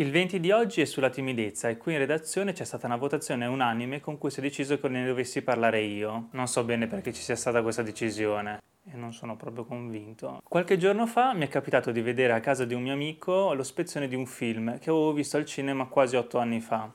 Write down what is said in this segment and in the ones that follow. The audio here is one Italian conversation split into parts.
Il 20 di oggi è sulla timidezza e qui in redazione c'è stata una votazione unanime con cui si è deciso che ne dovessi parlare io. Non so bene perché ci sia stata questa decisione e non sono proprio convinto. Qualche giorno fa mi è capitato di vedere a casa di un mio amico lo spezzone di un film che avevo visto al cinema quasi otto anni fa.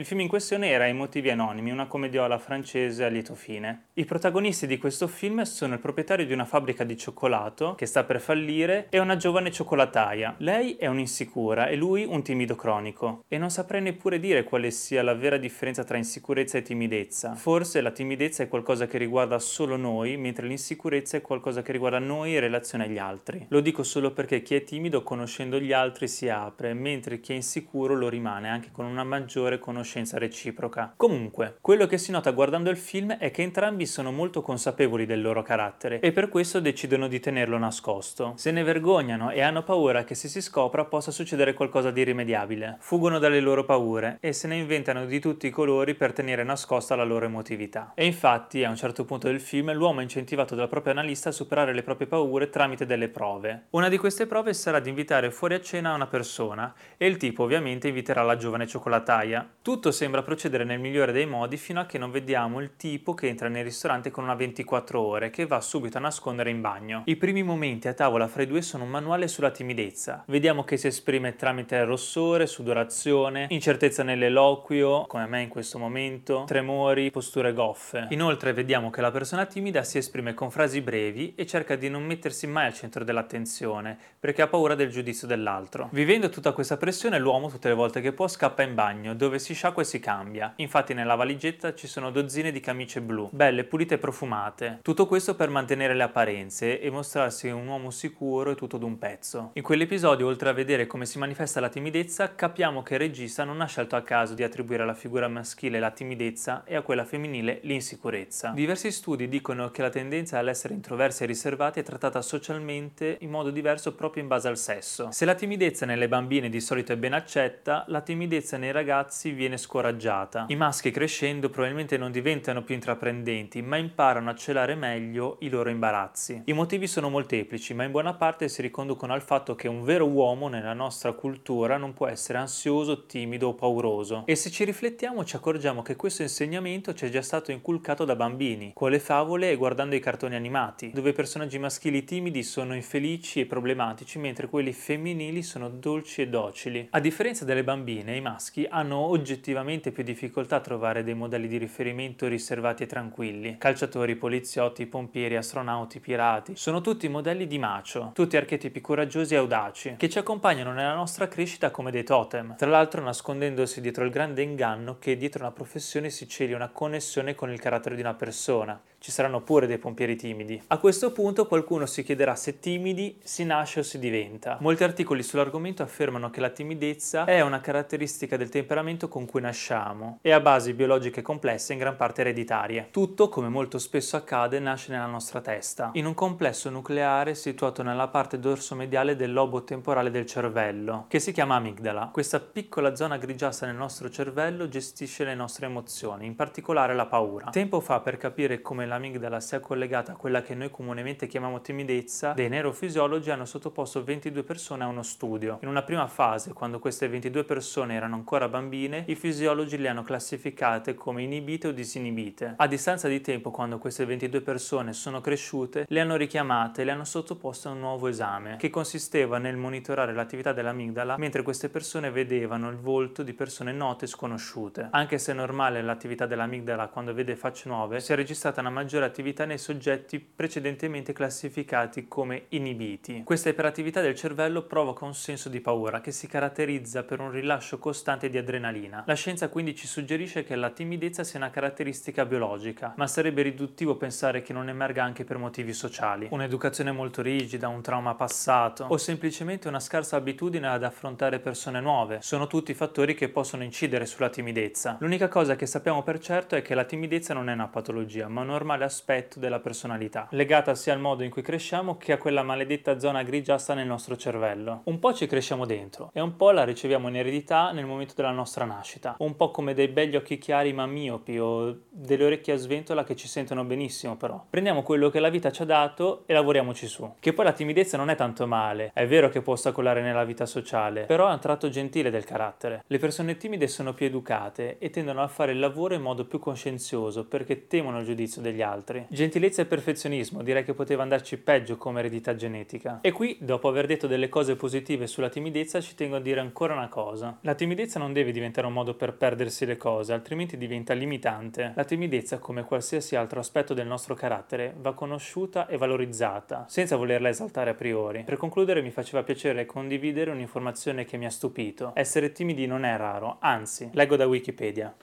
Il film in questione era I motivi anonimi, una commediola francese a lieto fine. I protagonisti di questo film sono il proprietario di una fabbrica di cioccolato che sta per fallire e una giovane cioccolataia. Lei è un'insicura e lui un timido cronico. E non saprei neppure dire quale sia la vera differenza tra insicurezza e timidezza. Forse la timidezza è qualcosa che riguarda solo noi, mentre l'insicurezza è qualcosa che riguarda noi in relazione agli altri. Lo dico solo perché chi è timido conoscendo gli altri si apre, mentre chi è insicuro lo rimane anche con una maggiore conoscenza conoscenza reciproca. Comunque, quello che si nota guardando il film è che entrambi sono molto consapevoli del loro carattere e per questo decidono di tenerlo nascosto. Se ne vergognano e hanno paura che se si scopra possa succedere qualcosa di irrimediabile. Fuggono dalle loro paure e se ne inventano di tutti i colori per tenere nascosta la loro emotività. E infatti, a un certo punto del film, l'uomo è incentivato dal proprio analista a superare le proprie paure tramite delle prove. Una di queste prove sarà di invitare fuori a cena una persona e il tipo ovviamente inviterà la giovane cioccolataia. Tutto sembra procedere nel migliore dei modi fino a che non vediamo il tipo che entra nel ristorante con una 24 ore che va subito a nascondere in bagno. I primi momenti a tavola fra i due sono un manuale sulla timidezza. Vediamo che si esprime tramite rossore, sudorazione, incertezza nell'eloquio, come me in questo momento, tremori, posture goffe. Inoltre vediamo che la persona timida si esprime con frasi brevi e cerca di non mettersi mai al centro dell'attenzione perché ha paura del giudizio dell'altro. Vivendo tutta questa pressione l'uomo tutte le volte che può scappa in bagno dove si sciacqua e si cambia. Infatti nella valigetta ci sono dozzine di camicie blu, belle, pulite e profumate. Tutto questo per mantenere le apparenze e mostrarsi un uomo sicuro e tutto d'un pezzo. In quell'episodio, oltre a vedere come si manifesta la timidezza, capiamo che il regista non ha scelto a caso di attribuire alla figura maschile la timidezza e a quella femminile l'insicurezza. Diversi studi dicono che la tendenza all'essere introversi e riservati è trattata socialmente in modo diverso proprio in base al sesso. Se la timidezza nelle bambine di solito è ben accetta, la timidezza nei ragazzi viene scoraggiata. I maschi crescendo probabilmente non diventano più intraprendenti, ma imparano a celare meglio i loro imbarazzi. I motivi sono molteplici, ma in buona parte si riconducono al fatto che un vero uomo nella nostra cultura non può essere ansioso, timido o pauroso. E se ci riflettiamo ci accorgiamo che questo insegnamento ci è già stato inculcato da bambini, con le favole e guardando i cartoni animati, dove i personaggi maschili timidi sono infelici e problematici, mentre quelli femminili sono dolci e docili. A differenza delle bambine, i maschi hanno oggettivamente oggettivamente più difficoltà a trovare dei modelli di riferimento riservati e tranquilli. Calciatori, poliziotti, pompieri, astronauti, pirati, sono tutti modelli di macio, tutti archetipi coraggiosi e audaci, che ci accompagnano nella nostra crescita come dei totem, tra l'altro nascondendosi dietro il grande inganno che dietro una professione si celi una connessione con il carattere di una persona. Ci saranno pure dei pompieri timidi. A questo punto qualcuno si chiederà se timidi si nasce o si diventa. Molti articoli sull'argomento affermano che la timidezza è una caratteristica del temperamento con cui nasciamo e ha basi biologiche complesse in gran parte ereditarie. Tutto, come molto spesso accade, nasce nella nostra testa, in un complesso nucleare situato nella parte dorsomediale del lobo temporale del cervello, che si chiama amigdala. Questa piccola zona grigiastra nel nostro cervello gestisce le nostre emozioni, in particolare la paura. Tempo fa, per capire come l'amigdala sia collegata a quella che noi comunemente chiamiamo timidezza, dei neurofisiologi hanno sottoposto 22 persone a uno studio. In una prima fase, quando queste 22 persone erano ancora bambine, i fisiologi le hanno classificate come inibite o disinibite. A distanza di tempo, quando queste 22 persone sono cresciute, le hanno richiamate e le hanno sottoposte a un nuovo esame, che consisteva nel monitorare l'attività dell'amigdala mentre queste persone vedevano il volto di persone note e sconosciute. Anche se è normale l'attività dell'amigdala quando vede facce nuove, si è registrata una maggiore attività nei soggetti precedentemente classificati come inibiti. Questa iperattività del cervello provoca un senso di paura che si caratterizza per un rilascio costante di adrenalina. La scienza quindi ci suggerisce che la timidezza sia una caratteristica biologica, ma sarebbe riduttivo pensare che non emerga anche per motivi sociali. Un'educazione molto rigida, un trauma passato o semplicemente una scarsa abitudine ad affrontare persone nuove sono tutti fattori che possono incidere sulla timidezza. L'unica cosa che sappiamo per certo è che la timidezza non è una patologia, ma un ormone normale aspetto della personalità, legata sia al modo in cui cresciamo che a quella maledetta zona grigiastra nel nostro cervello. Un po' ci cresciamo dentro e un po' la riceviamo in eredità nel momento della nostra nascita, un po' come dei begli occhi chiari ma miopi o delle orecchie a sventola che ci sentono benissimo però. Prendiamo quello che la vita ci ha dato e lavoriamoci su. Che poi la timidezza non è tanto male, è vero che può ostacolare nella vita sociale, però è un tratto gentile del carattere. Le persone timide sono più educate e tendono a fare il lavoro in modo più conscienzioso perché temono il giudizio degli altri. Gentilezza e perfezionismo, direi che poteva andarci peggio come eredità genetica. E qui, dopo aver detto delle cose positive sulla timidezza, ci tengo a dire ancora una cosa. La timidezza non deve diventare un modo per perdersi le cose, altrimenti diventa limitante. La timidezza, come qualsiasi altro aspetto del nostro carattere, va conosciuta e valorizzata, senza volerla esaltare a priori. Per concludere mi faceva piacere condividere un'informazione che mi ha stupito. Essere timidi non è raro, anzi, leggo da Wikipedia.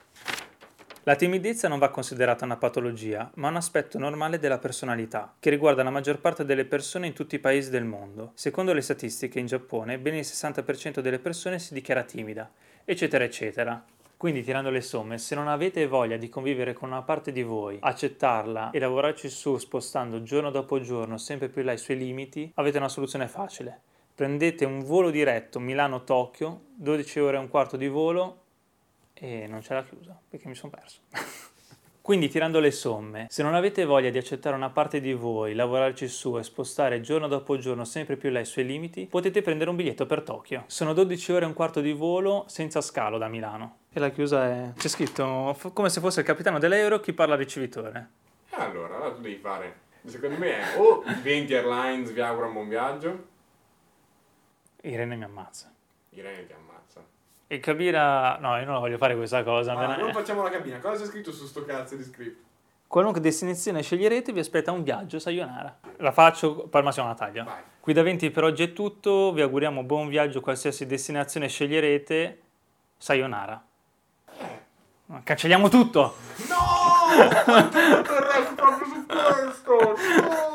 La timidezza non va considerata una patologia, ma un aspetto normale della personalità, che riguarda la maggior parte delle persone in tutti i paesi del mondo. Secondo le statistiche in Giappone, ben il 60% delle persone si dichiara timida, eccetera, eccetera. Quindi, tirando le somme, se non avete voglia di convivere con una parte di voi, accettarla e lavorarci su spostando giorno dopo giorno sempre più là i suoi limiti, avete una soluzione facile. Prendete un volo diretto Milano-Tokyo, 12 ore e un quarto di volo, e non ce l'ha chiusa perché mi sono perso. Quindi tirando le somme, se non avete voglia di accettare una parte di voi, lavorarci su e spostare giorno dopo giorno sempre più là i suoi limiti, potete prendere un biglietto per Tokyo. Sono 12 ore e un quarto di volo senza scalo da Milano. E la chiusa è... c'è scritto come se fosse il capitano dell'euro chi parla ricevitore. Allora, allora tu devi fare. Secondo me è o 20 Airlines vi augura un buon viaggio. Irene mi ammazza. Irene ti ammazza. E Kabira... No, io non la voglio fare questa cosa. Ma me ne- non facciamo la cabina. Cosa c'è scritto su sto cazzo di script? Qualunque destinazione sceglierete vi aspetta un viaggio, sayonara. La faccio, poi al massimo una taglia. Vai. Qui da 20 per oggi è tutto, vi auguriamo buon viaggio qualsiasi destinazione sceglierete, sayonara. Cancelliamo tutto! No! Non tornerò proprio su questo! No!